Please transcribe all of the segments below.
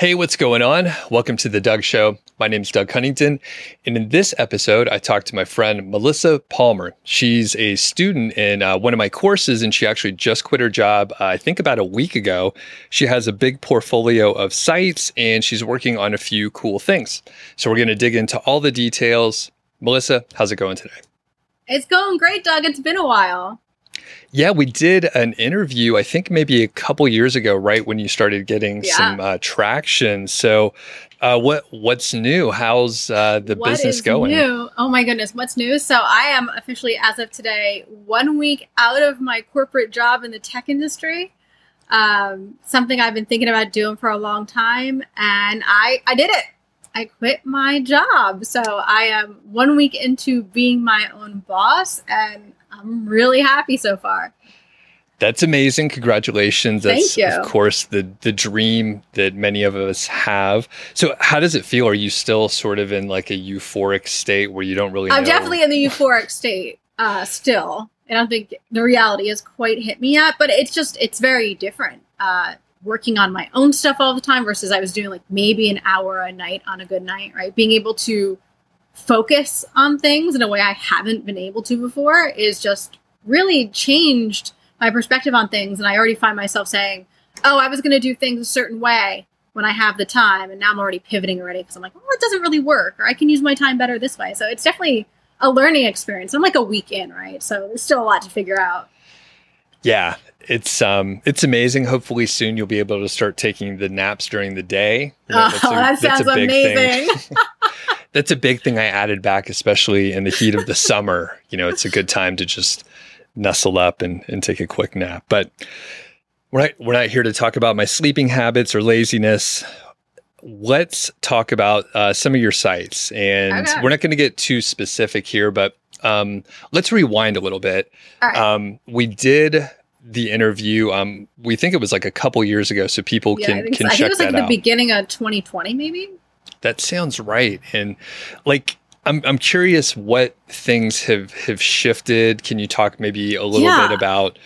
Hey, what's going on? Welcome to The Doug Show. My name is Doug Huntington. And in this episode, I talked to my friend Melissa Palmer. She's a student in uh, one of my courses, and she actually just quit her job, uh, I think about a week ago. She has a big portfolio of sites, and she's working on a few cool things. So we're going to dig into all the details. Melissa, how's it going today? It's going great, Doug. It's been a while. Yeah, we did an interview, I think maybe a couple years ago, right when you started getting yeah. some uh, traction. So, uh, what what's new? How's uh, the what business going? New? Oh my goodness, what's new? So I am officially, as of today, one week out of my corporate job in the tech industry. Um, something I've been thinking about doing for a long time, and I I did it. I quit my job. So I am one week into being my own boss, and I'm really happy so far. That's amazing. Congratulations. That's of course the the dream that many of us have. So how does it feel? Are you still sort of in like a euphoric state where you don't really I'm know? definitely in the euphoric state uh still. And I don't think the reality has quite hit me yet, but it's just it's very different. Uh working on my own stuff all the time versus I was doing like maybe an hour a night on a good night, right? Being able to focus on things in a way I haven't been able to before is just really changed my perspective on things. And I already find myself saying, oh, I was going to do things a certain way when I have the time. And now I'm already pivoting already because I'm like, well, it doesn't really work, or I can use my time better this way. So it's definitely a learning experience. I'm like a week in, right? So there's still a lot to figure out. Yeah, it's um it's amazing. Hopefully soon you'll be able to start taking the naps during the day. You know, oh, a, that sounds amazing. that's a big thing I added back, especially in the heat of the summer. You know, it's a good time to just nestle up and, and take a quick nap. But we're not, we're not here to talk about my sleeping habits or laziness. Let's talk about uh, some of your sites. And okay. we're not going to get too specific here, but um, let's rewind a little bit. Right. Um, we did the interview. Um, we think it was like a couple years ago, so people yeah, can can so. check I think it was like the beginning of 2020, maybe. That sounds right. And like I'm I'm curious what things have have shifted. Can you talk maybe a little yeah. bit about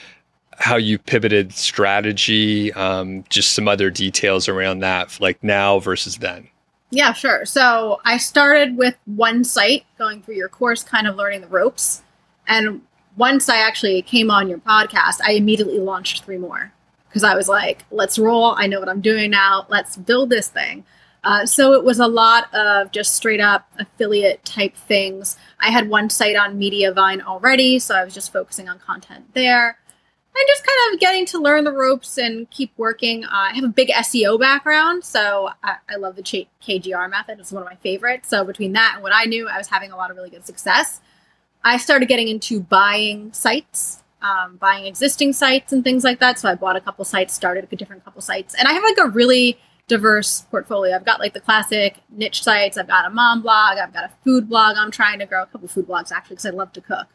how you pivoted strategy, um, just some other details around that, like now versus then? Yeah, sure. So I started with one site, going through your course, kind of learning the ropes. And once I actually came on your podcast, I immediately launched three more because I was like, let's roll. I know what I'm doing now. Let's build this thing. Uh, so it was a lot of just straight up affiliate type things. I had one site on Mediavine already, so I was just focusing on content there. And just kind of getting to learn the ropes and keep working. Uh, I have a big SEO background, so I, I love the KGR method. It's one of my favorites. So between that and what I knew, I was having a lot of really good success. I started getting into buying sites, um, buying existing sites and things like that. So I bought a couple sites, started a different couple sites, and I have like a really diverse portfolio. I've got like the classic niche sites. I've got a mom blog. I've got a food blog. I'm trying to grow a couple food blogs actually because I love to cook.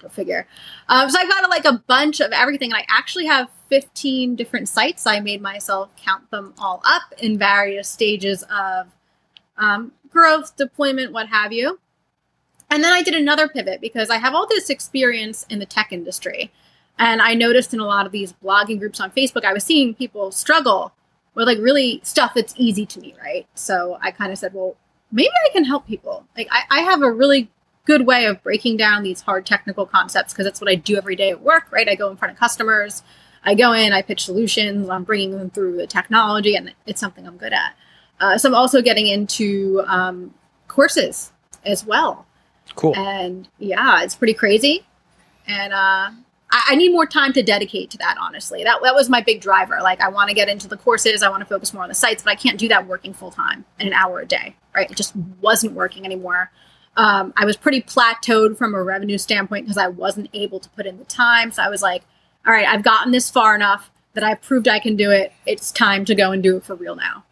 Go figure. Um, so I've got like a bunch of everything. And I actually have 15 different sites. I made myself count them all up in various stages of um, growth, deployment, what have you. And then I did another pivot because I have all this experience in the tech industry. And I noticed in a lot of these blogging groups on Facebook, I was seeing people struggle with like really stuff that's easy to me, right? So I kind of said, well, maybe I can help people. Like I, I have a really good way of breaking down these hard technical concepts because that's what I do every day at work, right? I go in front of customers, I go in, I pitch solutions, I'm bringing them through the technology, and it's something I'm good at. Uh, so I'm also getting into um, courses as well. Cool. And yeah, it's pretty crazy. And uh, I, I, need more time to dedicate to that. Honestly, that that was my big driver. Like, I want to get into the courses. I want to focus more on the sites, but I can't do that working full time in an hour a day. Right? It just wasn't working anymore. Um, I was pretty plateaued from a revenue standpoint because I wasn't able to put in the time. So I was like, all right, I've gotten this far enough that I've proved I can do it. It's time to go and do it for real now.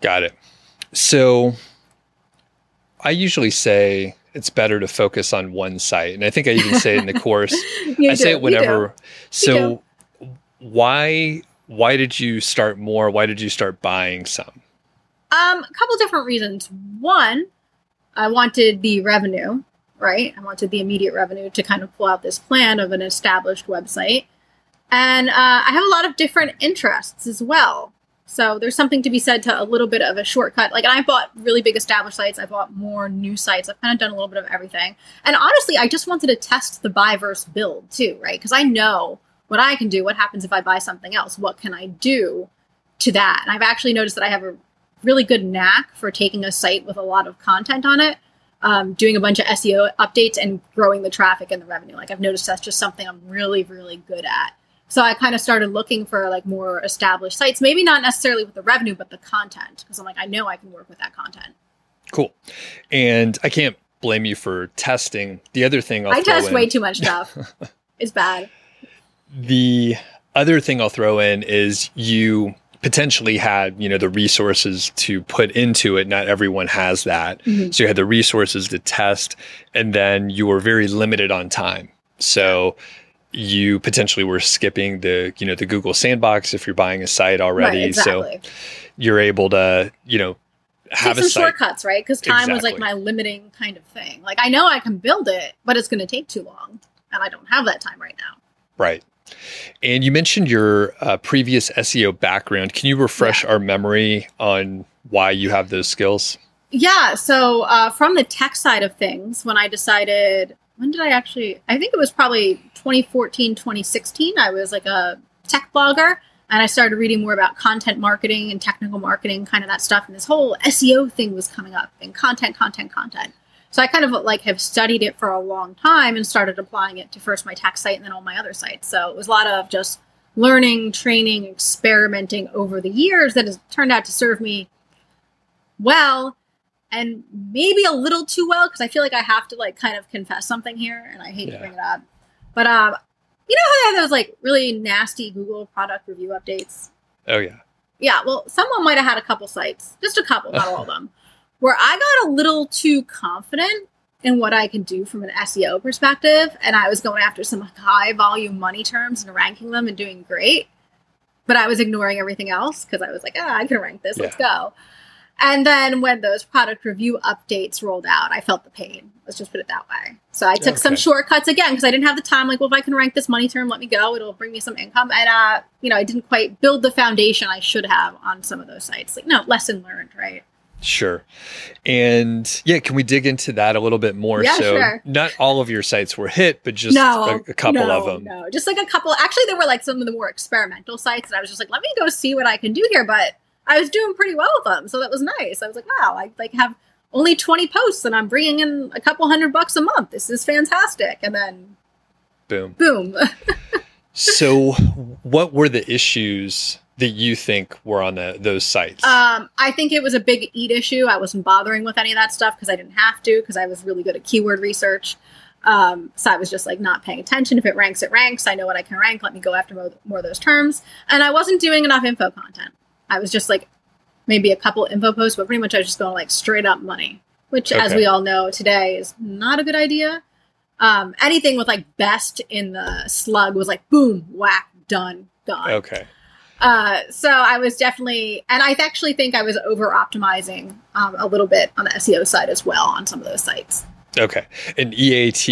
Got it. So I usually say it's better to focus on one site. And I think I even say it in the course. I do, say it whenever. So why why did you start more? Why did you start buying some? Um, a couple different reasons. One, I wanted the revenue, right? I wanted the immediate revenue to kind of pull out this plan of an established website. And uh, I have a lot of different interests as well. So there's something to be said to a little bit of a shortcut. Like, and I bought really big established sites. I bought more new sites. I've kind of done a little bit of everything. And honestly, I just wanted to test the buy versus build too, right? Because I know what I can do. What happens if I buy something else? What can I do to that? And I've actually noticed that I have a really good knack for taking a site with a lot of content on it, um, doing a bunch of SEO updates, and growing the traffic and the revenue. Like I've noticed that's just something I'm really, really good at. So I kind of started looking for like more established sites, maybe not necessarily with the revenue, but the content, because I'm like, I know I can work with that content. Cool. And I can't blame you for testing. The other thing I'll I test in, way too much stuff. it's bad. The other thing I'll throw in is you potentially had you know the resources to put into it not everyone has that mm-hmm. so you had the resources to test and then you were very limited on time so you potentially were skipping the you know the google sandbox if you're buying a site already right, exactly. so you're able to you know have some site. shortcuts right because time exactly. was like my limiting kind of thing like i know i can build it but it's going to take too long and i don't have that time right now right and you mentioned your uh, previous SEO background. Can you refresh yeah. our memory on why you have those skills? Yeah. So, uh, from the tech side of things, when I decided, when did I actually, I think it was probably 2014, 2016, I was like a tech blogger and I started reading more about content marketing and technical marketing, kind of that stuff. And this whole SEO thing was coming up and content, content, content. So I kind of like have studied it for a long time and started applying it to first my tax site and then all my other sites. So it was a lot of just learning, training, experimenting over the years that has turned out to serve me well and maybe a little too well because I feel like I have to like kind of confess something here and I hate yeah. to bring it up. But um you know how they have those like really nasty Google product review updates? Oh yeah. Yeah, well, someone might have had a couple sites, just a couple, not all of them where I got a little too confident in what I could do from an SEO perspective. And I was going after some high volume money terms and ranking them and doing great. But I was ignoring everything else because I was like, ah, I can rank this. Yeah. Let's go. And then when those product review updates rolled out, I felt the pain. Let's just put it that way. So I took okay. some shortcuts again because I didn't have the time. Like, well, if I can rank this money term, let me go. It'll bring me some income. And, uh, you know, I didn't quite build the foundation I should have on some of those sites. Like, no, lesson learned, right? Sure. And yeah, can we dig into that a little bit more? Yeah, so sure. not all of your sites were hit, but just no, a, a, couple no, of them. No, just like a couple. Actually, there were like some of the more experimental sites, and I was just like, let me go see what I can do here. But I was doing pretty well with them, so that was nice. I was like, wow, I like have only 20 posts and I'm bringing in a couple hundred bucks a month. This is fantastic. And then boom. Boom. so what were the issues that you think were on the, those sites? Um, I think it was a big EAT issue. I wasn't bothering with any of that stuff because I didn't have to because I was really good at keyword research. Um, so I was just like not paying attention. If it ranks, it ranks. I know what I can rank. Let me go after more, more of those terms. And I wasn't doing enough info content. I was just like maybe a couple info posts, but pretty much I was just going like straight up money, which, okay. as we all know today, is not a good idea. Um, anything with like best in the slug was like boom, whack, done, gone. Okay. Uh, so I was definitely, and I actually think I was over optimizing um, a little bit on the SEO side as well on some of those sites. Okay. And EAT,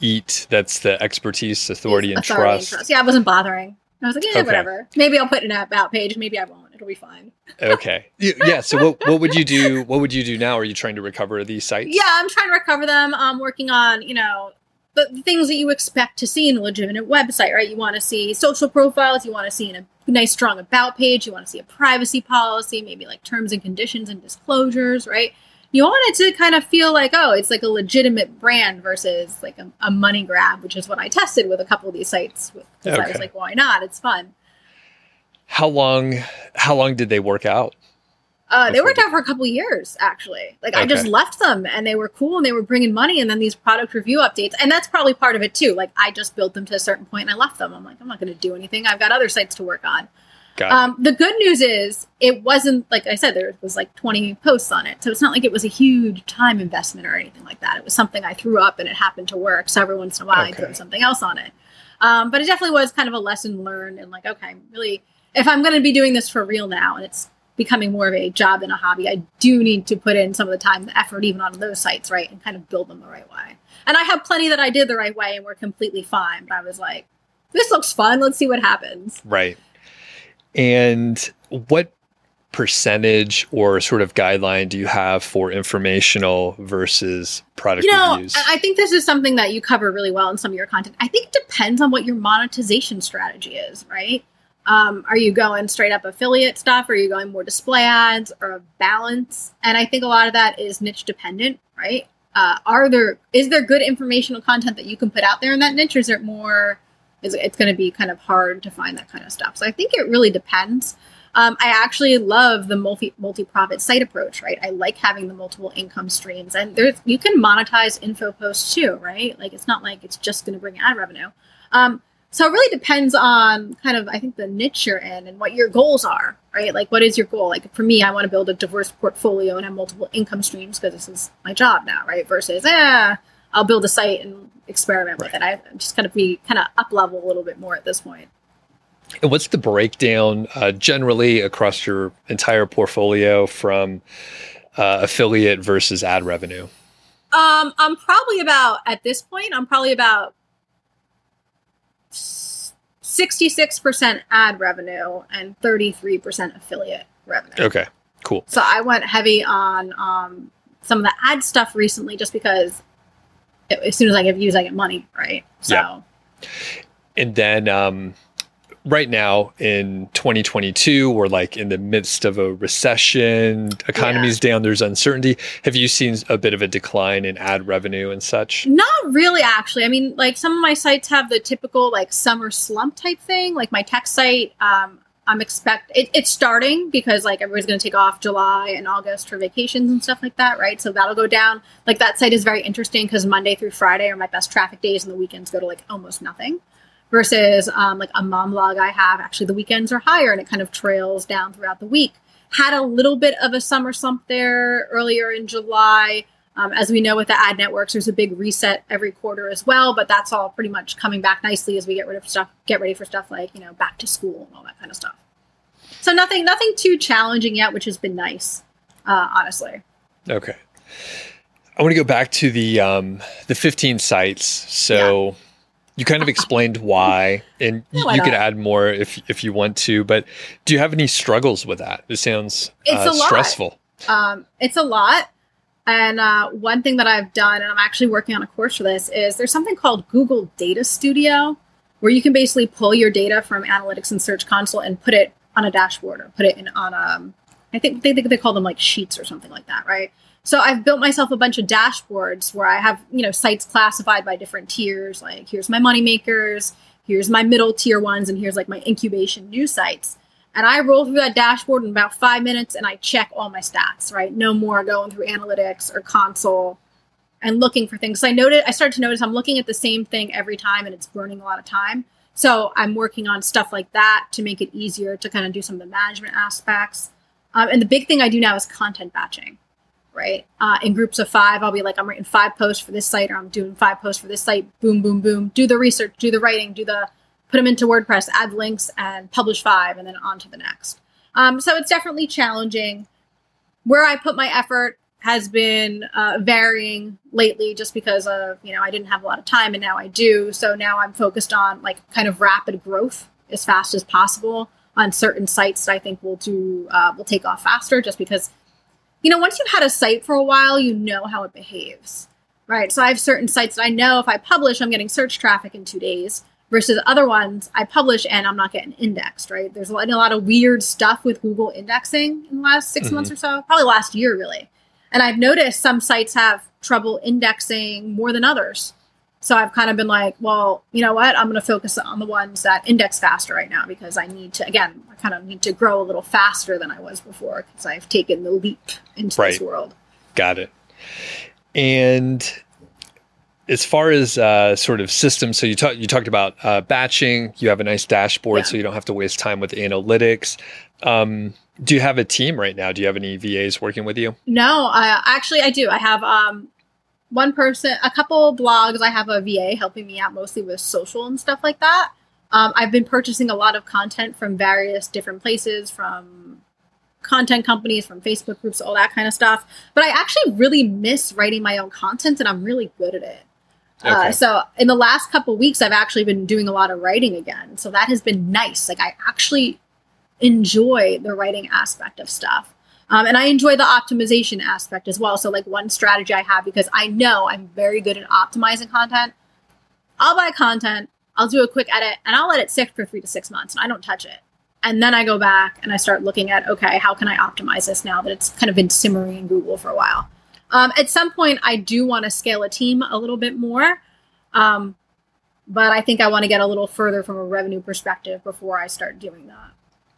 EAT, that's the expertise, authority, and, trust. and, trust. Yeah, I wasn't bothering. I was like, yeah, okay. whatever. Maybe I'll put an about page. Maybe I won't. It'll be fine. okay. Yeah. So what, what would you do? What would you do now? Are you trying to recover these sites? Yeah, I'm trying to recover them. I'm working on, you know, the, the things that you expect to see in a legitimate website, right? You want to see social profiles, you want to see a nice, strong about page, you want to see a privacy policy, maybe like terms and conditions and disclosures, right? You want it to kind of feel like, oh, it's like a legitimate brand versus like a, a money grab, which is what I tested with a couple of these sites because okay. I was like, why not? It's fun. How long? How long did they work out? Uh, they worked out for a couple years, actually. Like okay. I just left them, and they were cool, and they were bringing money, and then these product review updates, and that's probably part of it too. Like I just built them to a certain point, and I left them. I'm like, I'm not going to do anything. I've got other sites to work on. Um, the good news is it wasn't like I said. There was like 20 posts on it, so it's not like it was a huge time investment or anything like that. It was something I threw up, and it happened to work. So every once in a while, okay. I throw something else on it. Um, but it definitely was kind of a lesson learned, and like, okay, really, if I'm going to be doing this for real now, and it's becoming more of a job than a hobby, I do need to put in some of the time, the effort, even on those sites, right, and kind of build them the right way. And I have plenty that I did the right way and were completely fine. But I was like, this looks fun. Let's see what happens. Right. And what percentage or sort of guideline do you have for informational versus product you know, reviews? I I think this is something that you cover really well in some of your content. I think it depends on what your monetization strategy is, right? Um, are you going straight up affiliate stuff? Are you going more display ads or a balance? And I think a lot of that is niche dependent, right? Uh, are there is there good informational content that you can put out there in that niche, or is it more? Is it's going to be kind of hard to find that kind of stuff? So I think it really depends. Um, I actually love the multi multi profit site approach, right? I like having the multiple income streams, and there's you can monetize info posts too, right? Like it's not like it's just going to bring ad revenue. Um, so it really depends on kind of I think the niche you're in and what your goals are, right? Like what is your goal? Like for me, I want to build a diverse portfolio and have multiple income streams because this is my job now, right? Versus, eh, I'll build a site and experiment with it. I'm just kind of be kind of up level a little bit more at this point. And what's the breakdown uh, generally across your entire portfolio from uh, affiliate versus ad revenue? Um, I'm probably about at this point. I'm probably about sixty-six percent ad revenue and thirty-three percent affiliate revenue. Okay, cool. So I went heavy on um, some of the ad stuff recently, just because it, as soon as I get views, I get money, right? So Yeah. And then um, right now in 2022, we're like in the midst of a recession, economy's down, there's uncertainty. Have you seen a bit of a decline in ad revenue and such? Not really, actually. I mean, like some of my sites have the typical like summer slump type thing. Like my tech site, um, I'm expect it, it's starting because like everybody's going to take off July and August for vacations and stuff like that, right? So that'll go down. Like that site is very interesting because Monday through Friday are my best traffic days, and the weekends go to like almost nothing. Versus um, like a mom blog I have, actually the weekends are higher and it kind of trails down throughout the week. Had a little bit of a summer slump there earlier in July. Um, as we know with the ad networks, there's a big reset every quarter as well, but that's all pretty much coming back nicely as we get rid of stuff, get ready for stuff like you know back to school and all that kind of stuff. So nothing, nothing too challenging yet, which has been nice, uh, honestly. Okay. I want to go back to the um, the 15 sites. So you kind of explained why, and Yeah, you, could add more if if you want to. But do you have any struggles with that? It sounds It's uh, a lot. stressful. Um, it's a lot. And uh, one thing that I've done, and I'm actually working on a course for this, is there's something called Google Data Studio, where you can basically pull your data from Analytics and Search Console and put it on a dashboard or put it in on a, I think they, they call them like sheets or something like that, right? So I've built myself a bunch of dashboards where I have you know sites classified by different tiers. Like here's my money makers, here's my middle tier ones, and here's like my incubation new sites. And I roll through that dashboard in about five minutes and I check all my stats, right? No more going through analytics or console and looking for things. So I noted I started to notice I'm looking at the same thing every time and it's burning a lot of time. So I'm working on stuff like that to make it easier to kind of do some of the management aspects. Um, and the big thing I do now is content batching, right? Uh, in groups of five, I'll be like, I'm writing five posts for this site or I'm doing five posts for this site. Boom, boom, boom. Do the research, do the writing, do the put them into WordPress, add links, and publish five, and then on to the next. Um, so it's definitely challenging. Where I put my effort has been uh, varying lately, just because of you know I didn't have a lot of time, and now I do. So now I'm focused on like kind of rapid growth as fast as possible on certain sites that I think will do uh, will take off faster, just because you know once you've had a site for a while, you know how it behaves, right? So I have certain sites that I know if I publish, I'm getting search traffic in two days versus other ones I publish and I'm not getting indexed, right? There's a lot, a lot of weird stuff with Google indexing in the last 6 Mhm. months or so, probably last year, really. And I've noticed some sites have trouble indexing more than others. So I've kind of been like, well, you know what? I'm going to focus on the ones that index faster right now because I need to, again, I kind of need to grow a little faster than I was before because I've taken the leap into this Right. world. Got it. And as far as uh, sort of systems, so you talked you talked about uh, batching. You have a nice dashboard, Yeah. so you don't have to waste time with analytics. Um, do you have a team right now? Do you have any VAs working with you? No, I actually I do. I have um one person, a couple blogs. I have a VA helping me out mostly with social and stuff like that. Um, I've been purchasing a lot of content from various different places, from content companies, from Facebook groups, all that kind of stuff. But I actually really miss writing my own content, and I'm really good at it. Okay. Uh, so in the last couple weeks, I've actually been doing a lot of writing again. So that has been nice. Like I actually enjoy the writing aspect of stuff. Um, and I enjoy the optimization aspect as well. So, like, one strategy I have because I know I'm very good at optimizing content. I'll buy content, I'll do a quick edit, and I'll let it sit for three to six months, and I don't touch it. And then I go back and I start looking at, okay, how can I optimize this now that it's kind of been simmering in Google for a while? Um, at some point, I do want to scale a team a little bit more. Um, but I think I want to get a little further from a revenue perspective before I start doing that.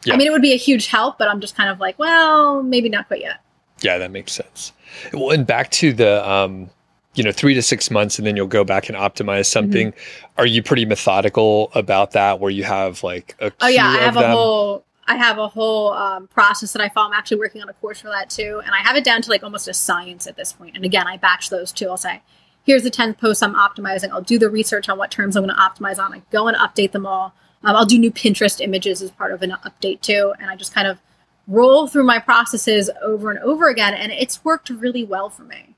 Yeah. I mean, it would be a huge help, but I'm just kind of like, well, maybe not quite yet. Yeah, that makes sense. Well, and back to the, um, you know, three to six months, and then you'll go back and optimize something. Mm-hmm. Are you pretty methodical about that? Where you have like a oh yeah, I have a whole I have a whole um, process that I follow. I'm actually working on a course for that too, and I have it down to like almost a science at this point. And again, I batch those too. I'll say, here's the 10 posts I'm optimizing. I'll do the research on what terms I'm going to optimize on. I go and update them all. Um, I'll do new Pinterest images as part of an update too. And I just kind of roll through my processes over and over again. And it's worked really well for me.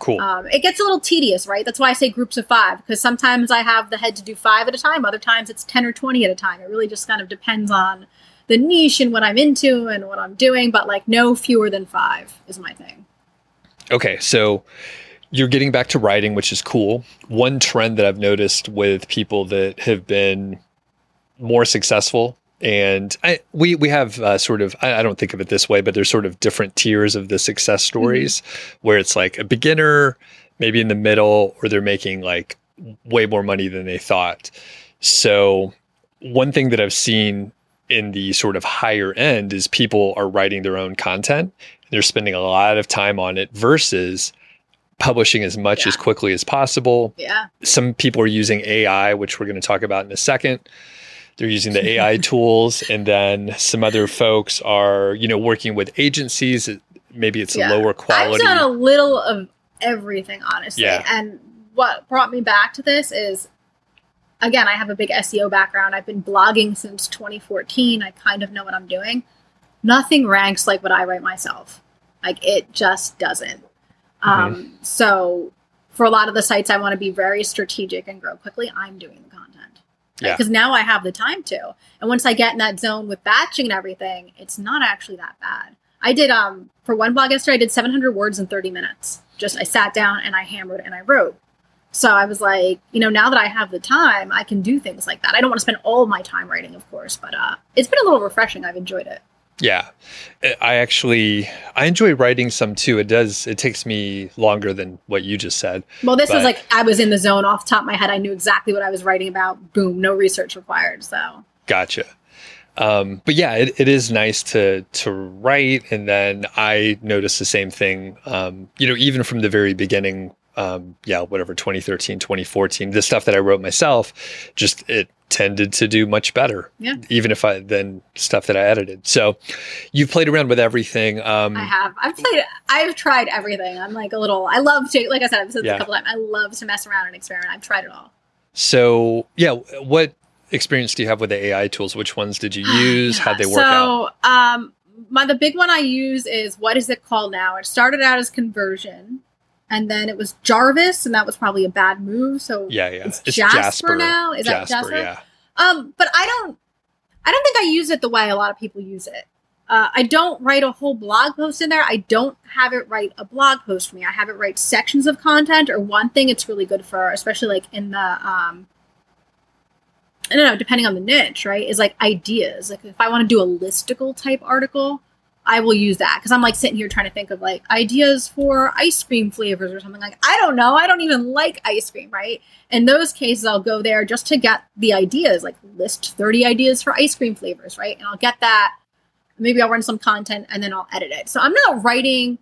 Cool. Um, it gets a little tedious, right? That's why I say groups of five, because sometimes I have the head to do five at a time. Other times it's 10 or 20 at a time. It really just kind of depends on the niche and what I'm into and what I'm doing. But like no fewer than five is my thing. Okay. So you're getting back to writing, which is cool. One trend that I've noticed with people that have been more successful and I, we we have uh, sort of I, I, don't think of it this way, but there's sort of different tiers of the success mm-hmm. stories mm-hmm. where it's like a beginner, maybe in the middle, or they're making like way more money than they thought. So one thing that I've seen in the sort of higher end is people are writing their own content. They're spending a lot of time on it versus publishing as much yeah. as quickly as possible. Yeah. Some people are using AI, which we're going to talk about in a second they're using the AI tools, and then some other folks are, you know, working with agencies. Maybe it's yeah. a lower quality. I've done a little of everything, honestly. Yeah. And what brought me back to this is, again, I have a big SEO background. I've been blogging since 2014. I kind of know what I'm doing. Nothing ranks like what I write myself. Like it just doesn't. Mm-hmm. Um, so for a lot of the sites I want to be very strategic and grow quickly, I'm doing the content. Yeah. Because now I have the time to. And once I get in that zone with batching and everything, it's not actually that bad. I did um for one blog yesterday, I did 700 words in 30 minutes. Just I sat down and I hammered and I wrote. So I was like, you know, now that I have the time, I can do things like that. I don't want to spend all my time writing, of course, but uh, it's been a little refreshing. I've enjoyed it. Yeah. I actually I enjoy writing some too. It does it takes me longer than what you just said. Well, this was like I was in the zone off the top of my head. I knew exactly what I was writing about. Boom, no research required. So Gotcha. Um, but yeah, it, it is nice to to write, and then I noticed the same thing. Um, you know, even from the very beginning, um, yeah, whatever 2013, 2014, the stuff that I wrote myself, just it tended to do much better. Yeah. Even if I then stuff that I edited. So you've played around with everything. Um, I have. I've played. I've tried everything. I'm like a little. I love to. Like I said, I've said yeah. a couple times. I love to mess around and experiment. I've tried it all. So yeah, what experience do you have with the AI tools? Which ones did you use? yeah. How'd they work so, out? So um, my the big one I use is what is it called now? It started out as conversion and then it was Jarvis, and that was probably a bad move. So yeah, yeah, it's, it's Jasper, Jasper, now. Is Jasper, that Jasper? Yeah. Um, but I don't, I don't think I use it the way a lot of people use it. Uh, I don't write a whole blog post in there. I don't have it write a blog post for me. I have it write sections of content or one thing it's really good for, especially like in the um, I don't know, depending on the niche, right? Is like ideas. Like if I want to do a listicle type article, I will use that because I'm like sitting here trying to think of like ideas for ice cream flavors or something like I don't know. I don't even like ice cream, right? In those cases, I'll go there just to get the ideas, like list 30 ideas for ice cream flavors, right? And I'll get that. Maybe I'll run some content and then I'll edit it. So I'm not writing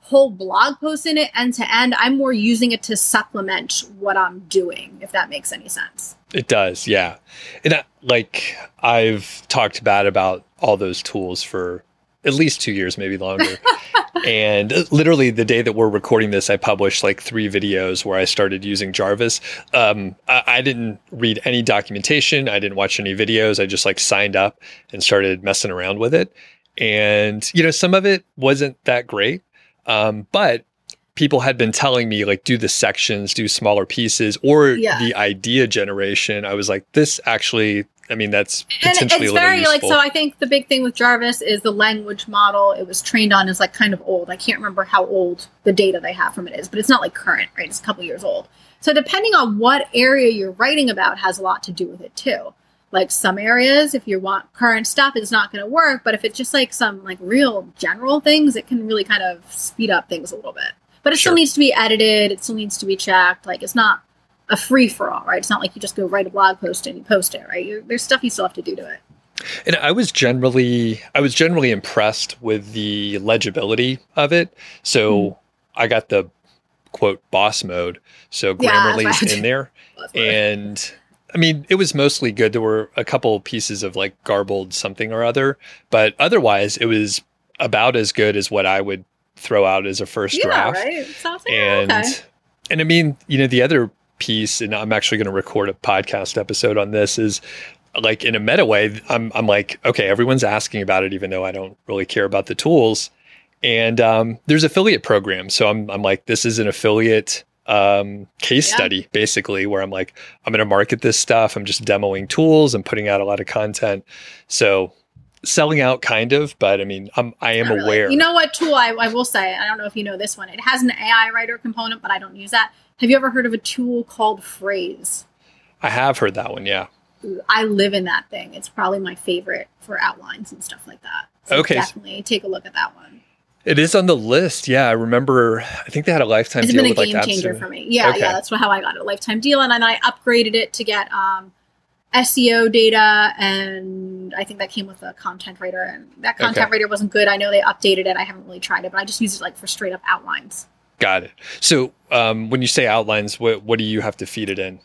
whole blog posts in it end to end. I'm more using it to supplement what I'm doing, if that makes any sense. It does, yeah. And that, like I've talked bad about all those tools for at least two years, maybe longer. and literally the day that we're recording this, I published like three videos where I started using Jarvis. Um, I, I, didn't read any documentation. I didn't watch any videos. I just like signed up and started messing around with it. And, you know, some of it wasn't that great. Um, but people had been telling me like do the sections do smaller pieces or yeah. the idea generation i was like this actually I mean, that's and potentially it's a little very like so i think the big thing with jarvis is the language model it was trained on is like kind of old. I can't remember how old the data they have from it is but it's not like current right? It's a couple years old. So depending on what area you're writing about has a lot to do with it too. Like some areas if you want current stuff it's not going to work but if it's just like some like real general things it can really kind of speed up things a little bit. But it Sure. still needs to be edited. It still needs to be checked. Like it's not a free for all right it's not like you just go write a blog post and you post it right you there's stuff you still have to do to it And I was generally I was generally impressed with the legibility of it. So Hmm. I got the quote boss mode. So Yeah, Grammarly's right. in there. And I mean, it was mostly good. There were a couple pieces of like garbled something or other, but otherwise it was about as good as what I would throw out as a first yeah, draft. right. Like, oh, And okay. and I mean, you know, the other piece, and I'm actually going to record a podcast episode on this, is like in a meta way. I'm I'm like, okay, everyone's asking about it, even though I don't really care about the tools. And um, there's affiliate programs, so I'm I'm like, this is an affiliate um, case Yeah. study, basically, where I'm like, I'm going to market this stuff. I'm just demoing tools. I'm putting out a lot of content. So selling out, kind of, but I mean, I'm I am really. aware. You know what tool I, I will say? I don't know if you know this one. It has an AI writer component, but I don't use that. Have you ever heard of a tool called Frase? I have heard that one. Yeah. I live in that thing. It's probably my favorite for outlines and stuff like that. So Okay. definitely take a look at that one. It is on the list. Yeah, I remember. I think they had a lifetime It's deal been a with game like changer for me. Yeah, Okay. yeah, that's how I got it. A lifetime deal, and then I upgraded it to get um, SEO data, and I think that came with a content writer. And that content Okay. writer wasn't good. I know they updated it. I haven't really tried it, but I just use it like for straight up outlines. Got it. So um, when you say outlines, what what do you have to feed it in,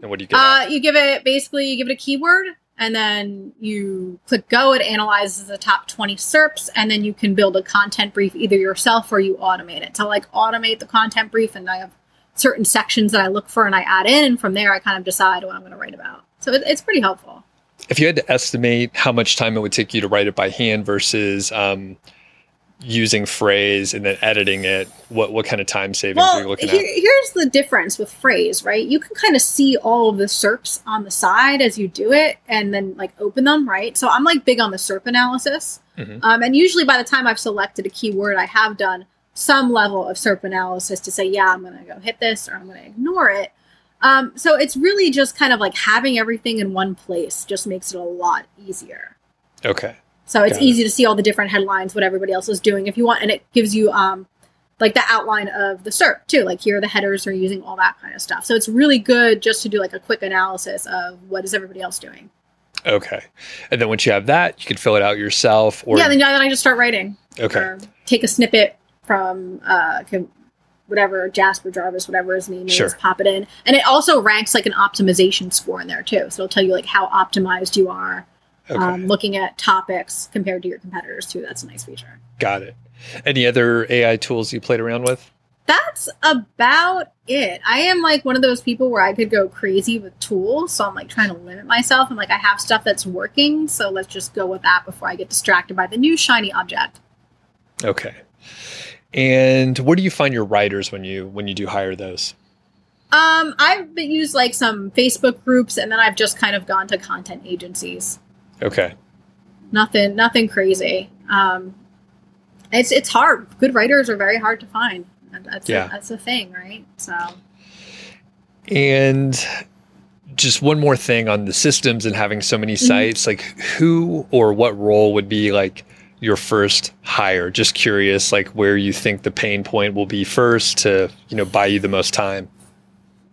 and what do you get? Uh, out? you give it basically you give it a keyword, and then you click go. It analyzes the top twenty SERPs, and then you can build a content brief either yourself or you automate it. So like automate the content brief, and I have certain sections that I look for and I add in, and from there I kind of decide what I'm going to write about. So it, it's pretty helpful. If you had to estimate how much time it would take you to write it by hand versus um, using Frase and then editing it, what what kind of time savings are you Well, looking here, at? here's the difference with Frase, right? You can kind of see all of the SERPs on the side as you do it, and then like open them, right? So I'm like big on the SERP analysis, Mhm. um, and usually by the time I've selected a keyword, I have done some level of SERP analysis to say, yeah, I'm going to go hit this or I'm going to ignore it. Um, so it's really just kind of like having everything in one place just makes it a lot easier. Okay. So it's Got it. easy to see all the different headlines, what everybody else is doing if you want, and it gives you um like the outline of the SERP too. Like here are the headers are using all that kind of stuff. So it's really good just to do like a quick analysis of what is everybody else doing. Okay. And then once you have that, you can fill it out yourself. Or yeah, then, then I just start writing. okay. Take a snippet from uh whatever Jasper Jarvis, whatever his name Sure. is, pop it in. And it also ranks like an optimization score in there too. So it'll tell you like how optimized you are Okay. um, looking at topics compared to your competitors too. That's a nice feature. Got it. Any other AI tools you played around with? that's about it. I am like one of those people where I could go crazy with tools, so I'm like trying to limit myself. I'm like, I have stuff that's working, so let's just go with that before I get distracted by the new shiny object. Okay. And where do you find your writers when you when you do hire those? Um, I've used like some Facebook groups, and then I've just kind of gone to content agencies. Okay. Nothing, nothing crazy. Um, it's it's hard. Good writers are very hard to find. That's Yeah. a, that's a thing, right? So And just one more thing on the systems and having so many sites, like who or what role would be like your first hire? Just curious, like where you think the pain point will be first to, you know, buy you the most time.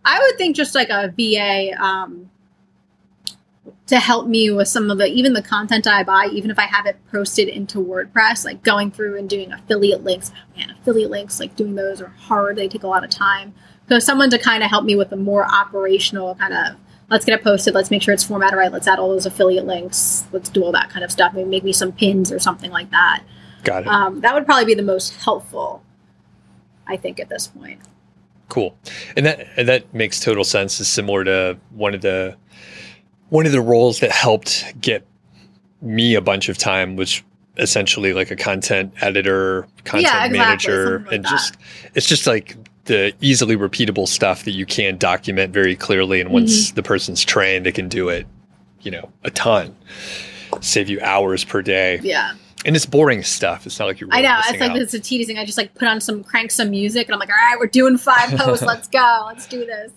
I would think just like a VA um, to help me with some of the even the content I buy, even if I have it posted into WordPress, like going through and doing affiliate links. Oh, man, affiliate links, like doing those are hard. They take a lot of time. So someone to kind of help me with the more operational kind of let's get it posted, let's make sure it's formatted right, let's add all those affiliate links, let's do all that kind of stuff. Maybe make me some pins or something like that. Got it. Um, that would probably be the most helpful, I think, at this point. Cool. And that and that makes total sense. Is similar to one of the one of the roles that helped get me a bunch of time was essentially like a content editor, content Yeah, exactly, manager, like and that. just it's just like the easily repeatable stuff that you can document very clearly and once Mm-hmm. the person's trained they can do it you know, a ton, save you hours per day. Yeah. And it's boring stuff. It's not like you're. Really I know. It's like out. it's a tedious thing. I just like put on some crank some music and I'm like, all right, we're doing five posts. Let's go. Let's do this.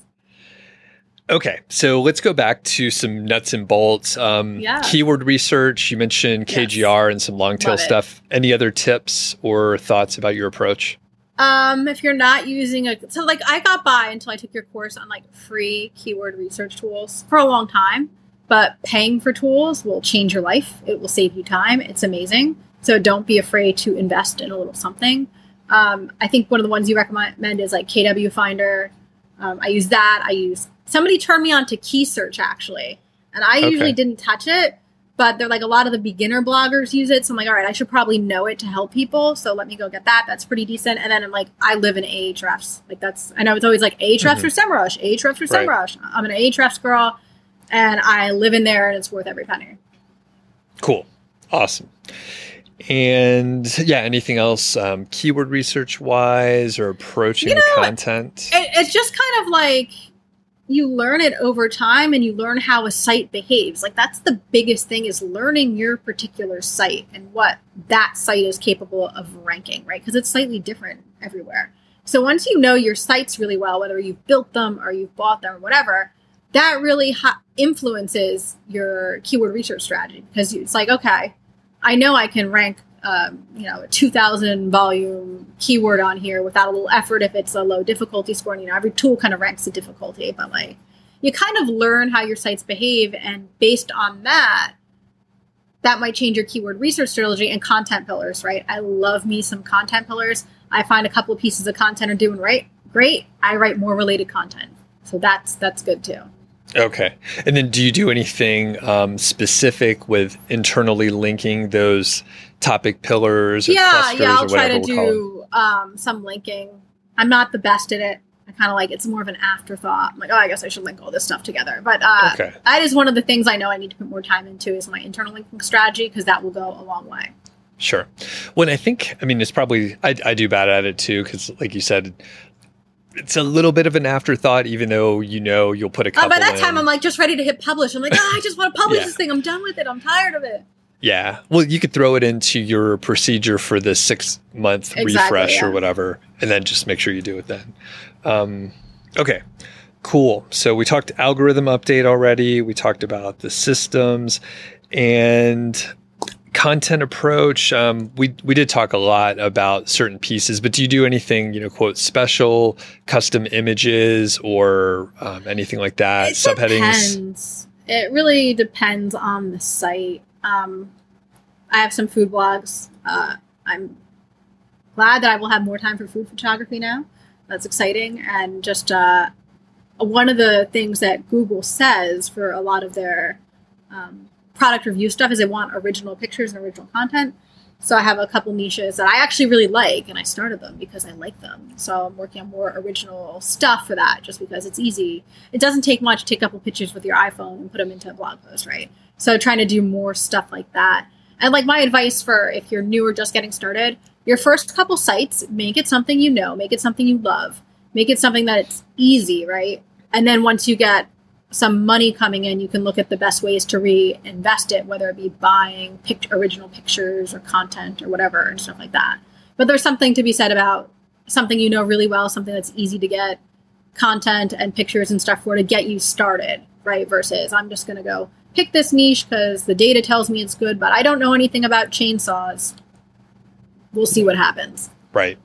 Okay, so let's go back to some nuts and bolts. Um, Yeah. Keyword research. You mentioned Yes. KGR and some long tail it. stuff. Any other tips or thoughts about your approach? Um, if you're not using a so like I got by until I took your course on like free keyword research tools for a long time, but paying for tools will change your life. It will save you time. It's amazing. So don't be afraid to invest in a little something. Um, I think one of the ones you recommend is like KWFinder. Um, I use that. I use somebody turned me on to KeySearch actually, and I Okay. usually didn't touch it, but they're like a lot of the beginner bloggers use it. So I'm like, all right, I should probably know it to help people. So let me go get that. That's pretty decent. And then I'm like, I live in Ahrefs. Like that's I know it's always like Ahrefs Mhm. or SEMrush, Ahrefs or Right. SEMrush. I'm an Ahrefs girl, and I live in there, and it's worth every penny. Cool, awesome. And yeah, anything else um, keyword research wise or approaching You know, content? It, it's just kind of like you learn it over time and you learn how a site behaves. Like that's the biggest thing is learning your particular site and what that site is capable of ranking right? Because it's slightly different everywhere. So once you know your sites really well whether you've built them or you've bought them or whatever that really ha- influences your keyword research strategy. Because it's like okay i know i can rank um, you know, a 2000 volume keyword on here without a little effort if it's a low difficulty score. And, you know, every tool kind of ranks the difficulty, but like you kind of learn how your sites behave. And based on that, that might change your keyword research strategy and content pillars, right? I love me some content pillars. I find a couple of pieces of content are doing right, great. I write more related content. So that's that's good too. Okay. And then do you do anything um, specific with internally linking those topic pillars or yeah, yeah, I'll try to we'll call them? do um, some linking. I'm not the best at it. I kind of like it's more of an afterthought. I'm like, oh, I guess I should link all this stuff together. But uh, Okay. that is one of the things I know I need to put more time into is my internal linking strategy because that will go a long way. Sure. when I think, I mean, it's probably, I, I do bad at it too, because like you said, it's a little bit of an afterthought, even though you know you'll put a Uh, couple by that time. I'm like just ready to hit publish. I'm like, oh, I just want to publish Yeah. this thing. I'm done with it. I'm tired of it. Yeah. Well, you could throw it into your procedure for the six month Exactly, refresh yeah. or whatever, and then just make sure you do it then. Um, okay. Cool. So we talked algorithm update already. We talked about the systems and content approach. Um, we we did talk a lot about certain pieces, but do you do anything, you know, quote special, custom images, or um, anything like that? it Subheadings. depends. It really depends on the site. Um, I have some food blogs. Uh, I'm glad that I will have more time for food photography now. That's exciting. And just uh, one of the things that Google says for a lot of their um, product review stuff is they want original pictures and original content. So I have a couple niches that I actually really like, and I started them because I like them. So I'm working on more original stuff for that, just because it's easy. It doesn't take much to take a couple pictures with your iPhone and put them into a blog post, right? So trying to do more stuff like that. And like my advice for if you're new or just getting started, your first couple sites, make it something you know, make it something you love, make it something that it's easy, right? And then once you get some money coming in, you can look at the best ways to reinvest it, whether it be buying pic- original pictures or content or whatever and stuff like that. But there's something to be said about something you know really well, something that's easy to get content and pictures and stuff for to get you started, right? Versus I'm just going to go pick this niche because the data tells me it's good, but I don't know anything about chainsaws. We'll see what happens. Right.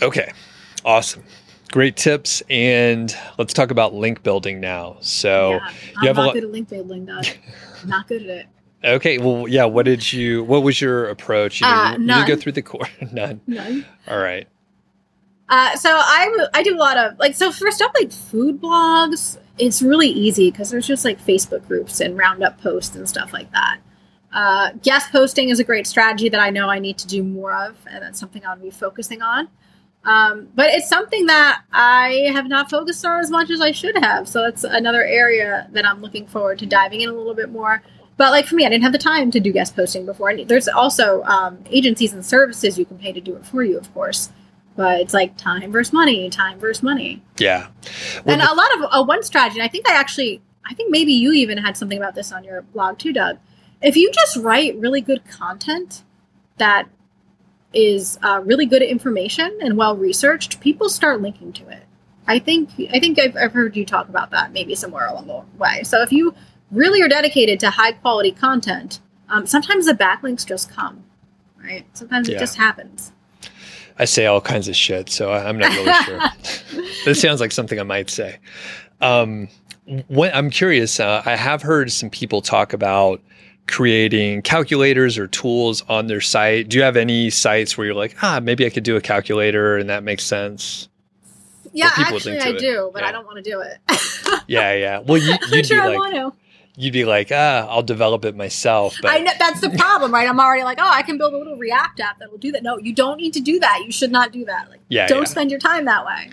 Okay. Awesome. Great tips. And let's talk about link building now. So, yeah, you I'm have a lot- good at link building, Doug. not good at it. okay. Well, yeah. What did you, what was your approach? You, Uh, didn't, you go through the core. None. None. All right. Uh, so I do a lot of like so for stuff like food blogs it's really easy because there's just like facebook groups and roundup posts and stuff like that. Uh, guest posting is a great strategy that i know i need to do more of and that's something i'll be focusing on. Um, but it's something that i have not focused on as much as i should have so that's another area that i'm looking forward to diving in a little bit more. But like for me i didn't have the time to do guest posting before. And there's also um, agencies and services you can pay to do it for you of course but it's like time versus money, time versus money. Yeah. Well, and the- a lot of uh, one strategy, I think I actually I think maybe you even had something about this on your blog too, Doug. If you just write really good content that is uh, really good information and well researched, people start linking to it. I think I think I've, I've heard you talk about that maybe somewhere along the way. So if you really are dedicated to high quality content, um, sometimes the backlinks just come, right? Sometimes Yeah. it just happens. I say all kinds of shit, so I- I'm not really sure. this sounds like something I might say. Um, what, I'm curious. Uh, I have heard some people talk about creating calculators or tools on their site. Do you have any sites where you're like, ah, maybe I could do a calculator and that makes sense? Yeah, actually, I it. do, but Yeah. I don't want to do it. Yeah, yeah. Well, you, I'm you'd not sure like, want to. You'd be like, ah, I'll develop it myself. But I know that's the problem, right? I'm already like, oh, I can build a little React app that will do that. No, you don't need to do that. You should not do that. Like, yeah, don't yeah. spend your time that way.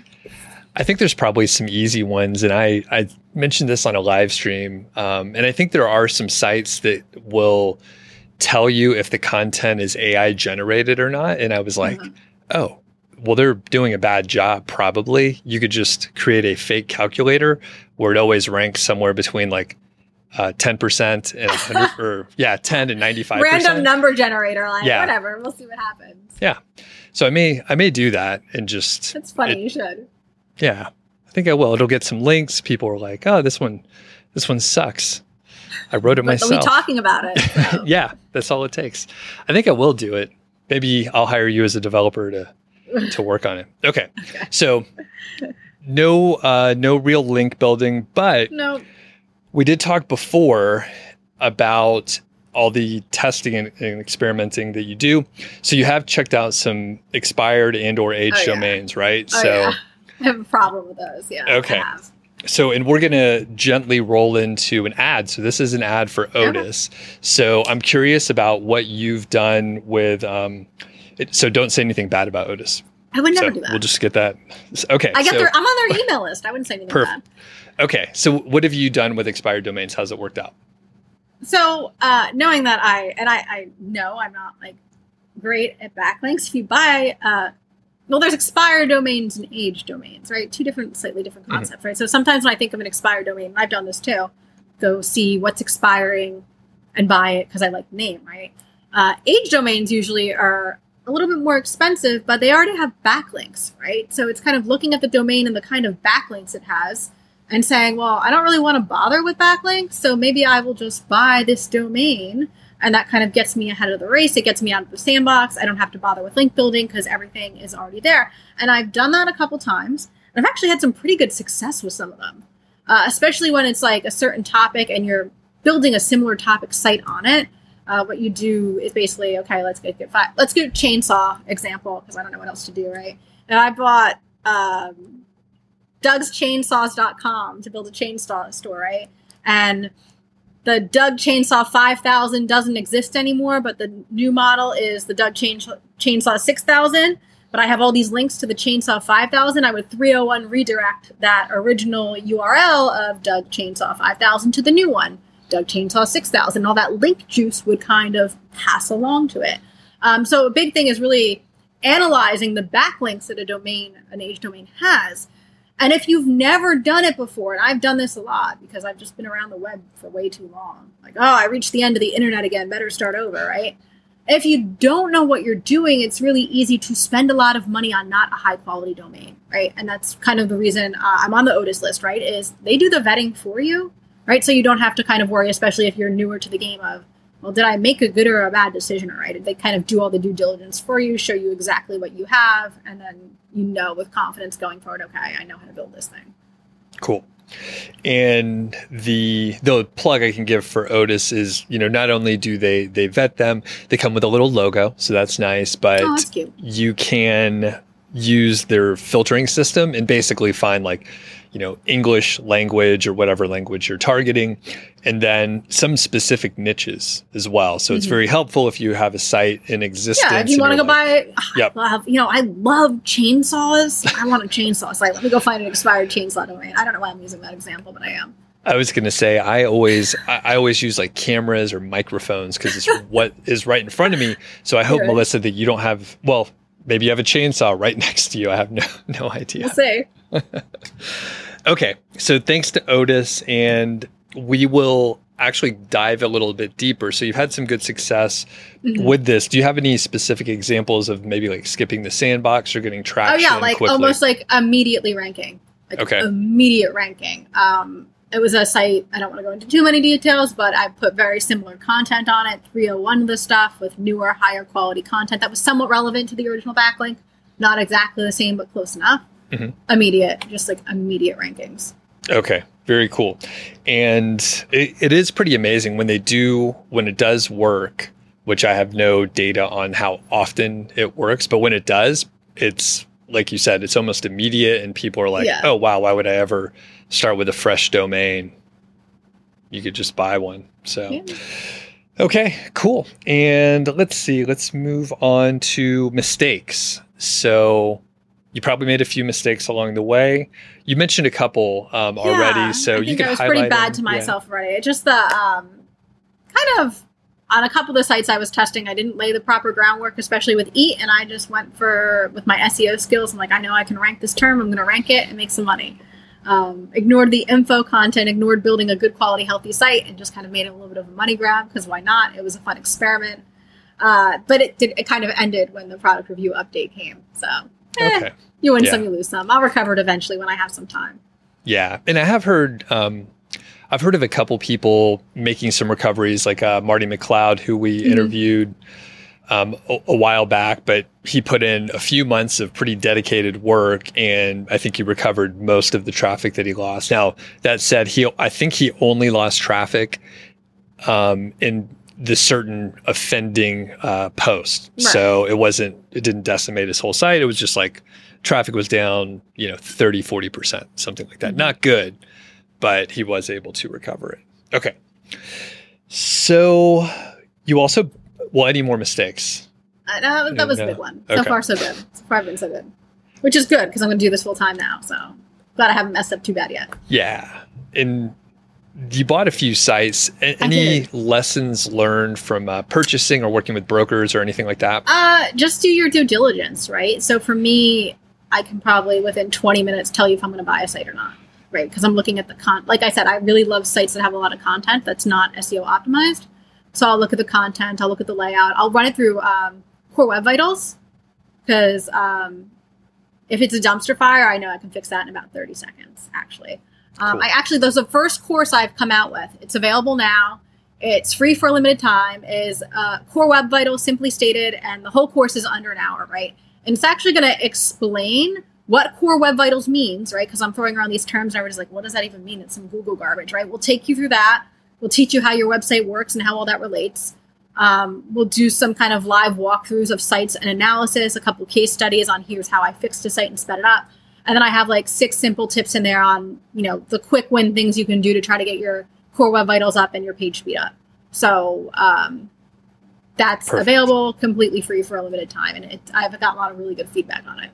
I think there's probably some easy ones, and I I mentioned this on a live stream, um, and I think there are some sites that will tell you if the content is AI generated or not. And I was like, Mhm. oh, well, they're doing a bad job. Probably you could just create a fake calculator where it always ranks somewhere between like uh, 10% and 100 or yeah 10 and 95 Random number generator, like Yeah. whatever. We'll see what happens. Yeah. So i may i may do that and just It's funny. It- you should. Yeah, I think I will. It'll get some links. People are like, "Oh, this one, this one sucks." I wrote it But they'll be talking about it. so. yeah, that's all it takes. I think I will do it. Maybe I'll hire you as a developer to to work on it. Okay, Okay. so no uh, no real link building, but no, we did talk before about all the testing and, and experimenting that you do. So you have checked out some expired and or aged Oh, yeah. domains, right? oh, so. yeah. I have a problem with those. Yeah. Okay. So, and we're going to gently roll into an ad. So, this is an ad for Odys. So, I'm curious about what you've done with. Um, it, so, don't say anything bad about Odys. I would never so do that. We'll just get that. Okay. I get so, their. I'm on their email list. I wouldn't say anything Perfect. bad. Okay. So, what have you done with expired domains? How's it worked out? So, uh, knowing that I and I, I know I'm not like great at backlinks. If you buy, uh, well, there's expired domains and age domains, right? Two different, slightly different Mhm. concepts, right? So sometimes when I think of an expired domain, I've done this too. Go see what's expiring and buy it because I like the name, right? Uh, age domains usually are a little bit more expensive, but they already have backlinks, right? So it's kind of looking at the domain and the kind of backlinks it has and saying, well, I don't really want to bother with backlinks, so maybe I will just buy this domain. And that kind of gets me ahead of the race. It gets me out of the sandbox. I don't have to bother with link building because everything is already there. And I've done that a couple times. And I've actually had some pretty good success with some of them, uh, especially when it's like a certain topic and you're building a similar topic site on it. Uh, what you do is basically okay. Let's get, get. Let's do chainsaw example because I don't know what else to do, right? And I bought um, Doug'sChainsaws.com to build a chainsaw store, right? And the Doug Chainsaw 5000 doesn't exist anymore, but the new model is the Doug Chainsaw, Chainsaw 6000. But I have all these links to the Chainsaw 5000. I would 301 redirect that original URL of Doug Chainsaw 5000 to the new one, Doug Chainsaw 6000. All that link juice would kind of pass along to it. Um, so a big thing is really analyzing the backlinks that a domain, an age domain has. And if you've never done it before, and I've done this a lot because I've just been around the web for way too long, like, oh, I reached the end of the internet again, better start over, right? If you don't know what you're doing, it's really easy to spend a lot of money on not a high quality domain, right? And that's kind of the reason uh, I'm on the Odys list, right? Is they do the vetting for you, right? So you don't have to kind of worry, especially if you're newer to the game of, well, did I make a good or a bad decision, right? They kind of do all the due diligence for you, show you exactly what you have, and then you know with confidence going forward, okay, I know how to build this thing. Cool. And the the plug I can give for Odys is, you know, not only do they they vet them, they come with a little logo, so that's nice, but oh, that's you can use their filtering system and basically find like you know english language or whatever language you're targeting and then some specific niches as well so it's Mhm. very helpful if you have a site in existence Yeah, if you want to go like- buy, Yep. I love, you know, I love chainsaws. I want a chainsaw. It's like, let me go find an expired chainsaw domain. I don't know why I'm using that example, but I am. i was going to say i always I, always use like cameras or microphones because it's what is right in front of me so i hope melissa that you don't have well maybe you have a chainsaw right next to you i have no no idea We'll see. Okay, so thanks to Odys, and we will actually dive a little bit deeper. So you've had some good success Mhm. with this. Do you have any specific examples of maybe like skipping the sandbox or getting traction? Oh yeah, like quickly? almost like immediately ranking. Like Okay. Immediate ranking. Um, it was a site. I don't want to go into too many details, but I put very similar content on it. 301 of the stuff with newer, higher quality content that was somewhat relevant to the original backlink. Not exactly the same, but close enough. Mhm. Immediate, just like immediate rankings. Okay, very cool. And it, it is pretty amazing when they do, when it does work, which I have no data on how often it works, but when it does, it's like you said, it's almost immediate, and people are like, Yeah. oh, wow, why would I ever start with a fresh domain? You could just buy one. So. Yeah. Okay, cool. And let's see, let's move on to mistakes. So you probably made a few mistakes along the way. You mentioned a couple um, already, so I you can I was pretty bad them. to Yeah. myself already. It just the um, kind of on a couple of the sites I was testing, I didn't lay the proper groundwork, especially with EAT, and I just went for with my SEO skills. I'm like, I know I can rank this term. I'm going to rank it and make some money. Um, ignored the info content, ignored building a good quality, healthy site, and just kind of made it a little bit of a money grab because why not? It was a fun experiment. Uh, but it did. It kind of ended when the product review update came. So eh, Okay. you win Yeah. some, you lose some. I'll recover it eventually when I have some time. Yeah, and I have heard, um, I've heard of a couple people making some recoveries, like uh, Marty McLeod, who we Mhm. interviewed um, a, a while back, but he put in a few months of pretty dedicated work, and I think he recovered most of the traffic that he lost. Now that said, he I think he only lost traffic um, in the certain offending uh, post, Right. so it wasn't it didn't decimate his whole site. It was just like traffic was down, you know, 30, 40%, something like that. Mhm. Not good, but he was able to recover it. Okay. So you also, well, any more mistakes? Uh, no, that was No. a big one. So Okay. far, so good. So far, I've been so good. Which is good because I'm going to do this full time now. So glad I haven't messed up too bad yet. Yeah. And you bought a few sites. A- Any lessons learned from uh, purchasing or working with brokers or anything like that? Uh, just do your due diligence, right? So for me, I can probably within 20 minutes tell you if I'm going to buy a site or not, right? Because I'm looking at the con. Like I said, I really love sites that have a lot of content that's not SEO optimized. So I'll look at the content, I'll look at the layout, I'll run it through um, Core Web Vitals because um, if it's a dumpster fire, I know I can fix that in about 30 seconds. Actually, um, Cool. I actually there's the first course I've come out with. It's available now. It's free for a limited time. Is uh, Core Web Vitals simply stated, and the whole course is under an hour, right? And it's actually going to explain what Core Web Vitals means, right? Because I'm throwing around these terms, and everybody's like, "What does that even mean?" It's some Google garbage, right? We'll take you through that. We'll teach you how your website works and how all that relates. Um, we'll do some kind of live walkthroughs of sites and analysis, a couple case studies on here's how I fixed a site and sped it up. And then I have like six simple tips in there on, you know, the quick win things you can do to try to get your core web vitals up and your page speed up. So um, that's Perfect. available completely free for a limited time. And it, I've got a lot of really good feedback on it.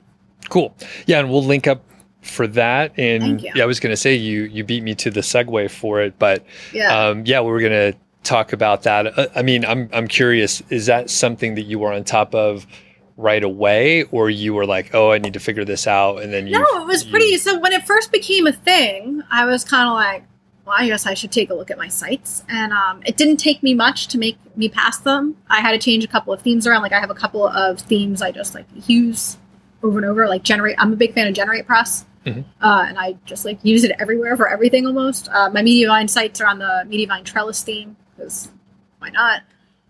Cool. Yeah, and we'll link up for that. And yeah, I was going to say you you beat me to the segue for it, but Yeah. um, yeah, we were going to talk about that. Uh, I mean, I'm I'm curious. Is that something that you were on top of right away, or you were like, oh, I need to figure this out, and then you? No, it was you- pretty. So when it first became a thing, I was kind of like, well, I guess I should take a look at my sites. And um, it didn't take me much to make me pass them. I had to change a couple of themes around. Like I have a couple of themes I just like use over and over. Like generate. I'm a big fan of GeneratePress. Mhm. Uh, and I just like use it everywhere for everything almost. Uh, my Mediavine sites are on the Mediavine Trellis theme because why not?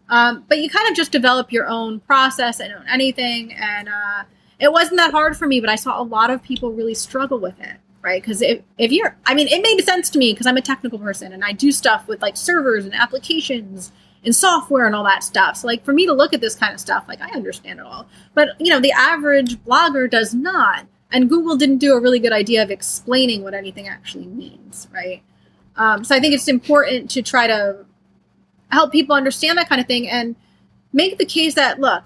Um, but you kind of just develop your own process and own anything. And uh, it wasn't that hard for me, but I saw a lot of people really struggle with it, right? Because if, if you're, I mean, it made sense to me because I'm a technical person and I do stuff with like servers and applications and software and all that stuff. So, like, for me to look at this kind of stuff, like, I understand it all. But, you know, the average blogger does not. And Google didn't do a really good idea of explaining what anything actually means, right? Um, so I think it's important to try to help people understand that kind of thing and make the case that, look,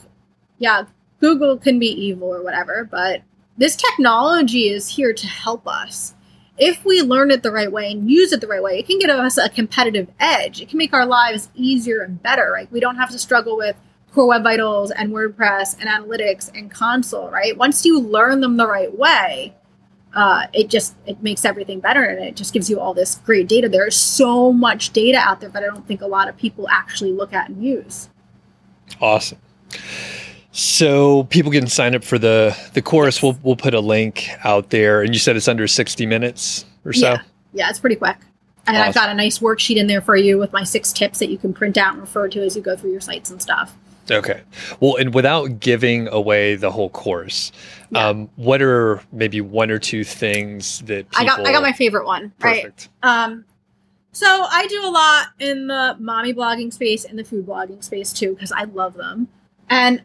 yeah, Google can be evil or whatever, but this technology is here to help us. If we learn it the right way and use it the right way, it can give us a competitive edge. It can make our lives easier and better, right? We don't have to struggle with Core Web Vitals and WordPress and analytics and console, right? Once you learn them the right way, uh, it just it makes everything better and it just gives you all this great data. There's so much data out there that I don't think a lot of people actually look at and use. Awesome. So people can sign up for the the course. We'll we'll put a link out there, and you said it's under sixty minutes or so. Yeah, yeah, it's pretty quick. And I've got a nice worksheet in there for you with my six tips that you can print out and refer to as you go through your sites and stuff. Okay. Well, and without giving away the whole course, Yeah. um, what are maybe one or two things that people, I got I got my favorite one. Right. perfect? Um, so I do a lot in the mommy blogging space and the food blogging space too because I love them. And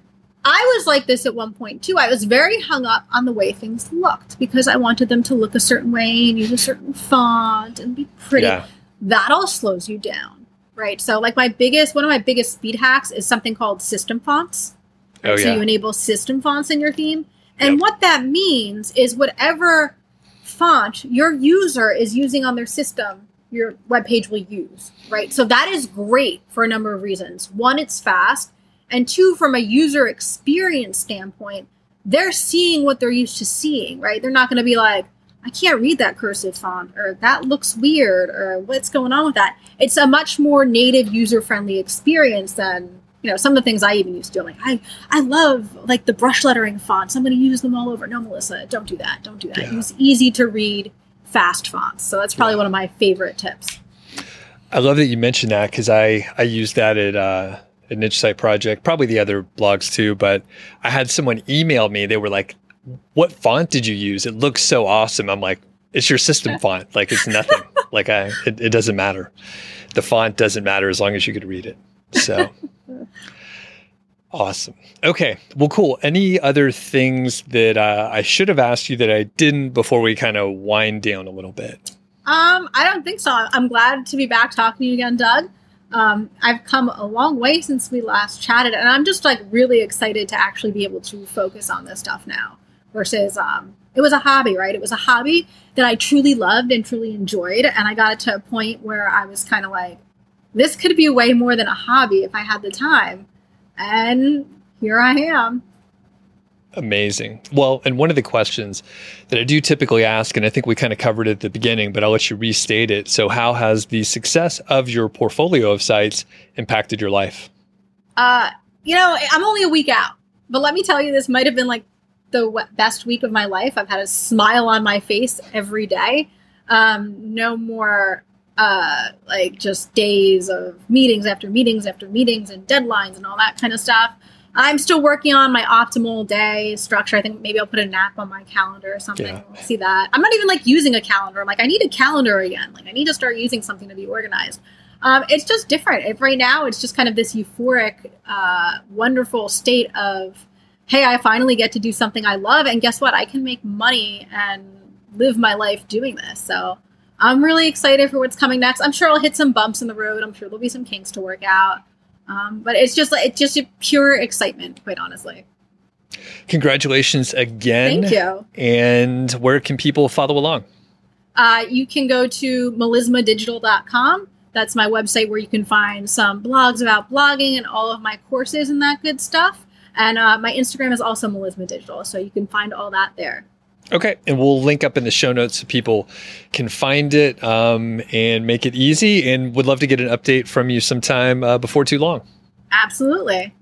I was like this at one point too. I was very hung up on the way things looked because I wanted them to look a certain way and use a certain font and be pretty. Yeah. That all slows you down, right? So like my biggest one of my biggest speed hacks is something called system fonts. Oh So yeah. you enable system fonts in your theme. And Yep. what that means is whatever font your user is using on their system, your web page will use, right? So that is great for a number of reasons. One, it's fast. And two, from a user experience standpoint, they're seeing what they're used to seeing, right? They're not going to be like, I can't read that cursive font, or that looks weird, or what's going on with that. It's a much more native, user friendly experience than you know some of the things I even used to do. Like, I I love like the brush lettering fonts. I'm going to use them all over. No, Melissa, don't do that. Don't do that. Yeah. Use easy to read, fast fonts. So that's probably Yeah. one of my favorite tips. I love that you mentioned that because I I used that at uh, a niche site project, probably the other blogs too. But I had someone email me. They were like, "What font did you use? It looks so awesome." I'm like, "It's your system font. Like it's nothing. like I it, it doesn't matter. The font doesn't matter as long as you could read it." So. Awesome. Okay. Well, cool. Any other things that uh, I should have asked you that I didn't before we kind of wind down a little bit? Um, I don't think so. I'm glad to be back talking to you again, Doug. Um, I've come a long way since we last chatted, and I'm just like really excited to actually be able to focus on this stuff now. Versus, um, it was a hobby, right? It was a hobby that I truly loved and truly enjoyed, and I got it to a point where I was kind of like, this could be way more than a hobby if I had the time. And here I am. Amazing. Well, and one of the questions that I do typically ask, and I think we kind of covered it at the beginning, but I'll let you restate it. So, how has the success of your portfolio of sites impacted your life? Uh, you know, I'm only a week out, but let me tell you, this might have been like the best week of my life. I've had a smile on my face every day. Um, no more uh, like just days of meetings after meetings after meetings and deadlines and all that kind of stuff. I'm still working on my optimal day structure. I think maybe I'll put a nap on my calendar or something. Yeah. We'll see that. I'm not even like using a calendar. I'm like, I need a calendar again. Like, I need to start using something to be organized. Um, it's just different. If right now, it's just kind of this euphoric, uh, wonderful state of, hey, I finally get to do something I love, and guess what? I can make money and live my life doing this. So I'm really excited for what's coming next. I'm sure I'll hit some bumps in the road. I'm sure there'll be some kinks to work out. Um, but it's just like it's just a pure excitement, quite honestly. Congratulations again. Thank you. And where can people follow along? Uh, you can go to melismadigital.com. That's my website where you can find some blogs about blogging and all of my courses and that good stuff. And uh, my Instagram is also Melisma Digital, so you can find all that there. Okay. And we'll link up in the show notes so people can find it um, and make it easy. And would love to get an update from you sometime uh, before too long. Absolutely.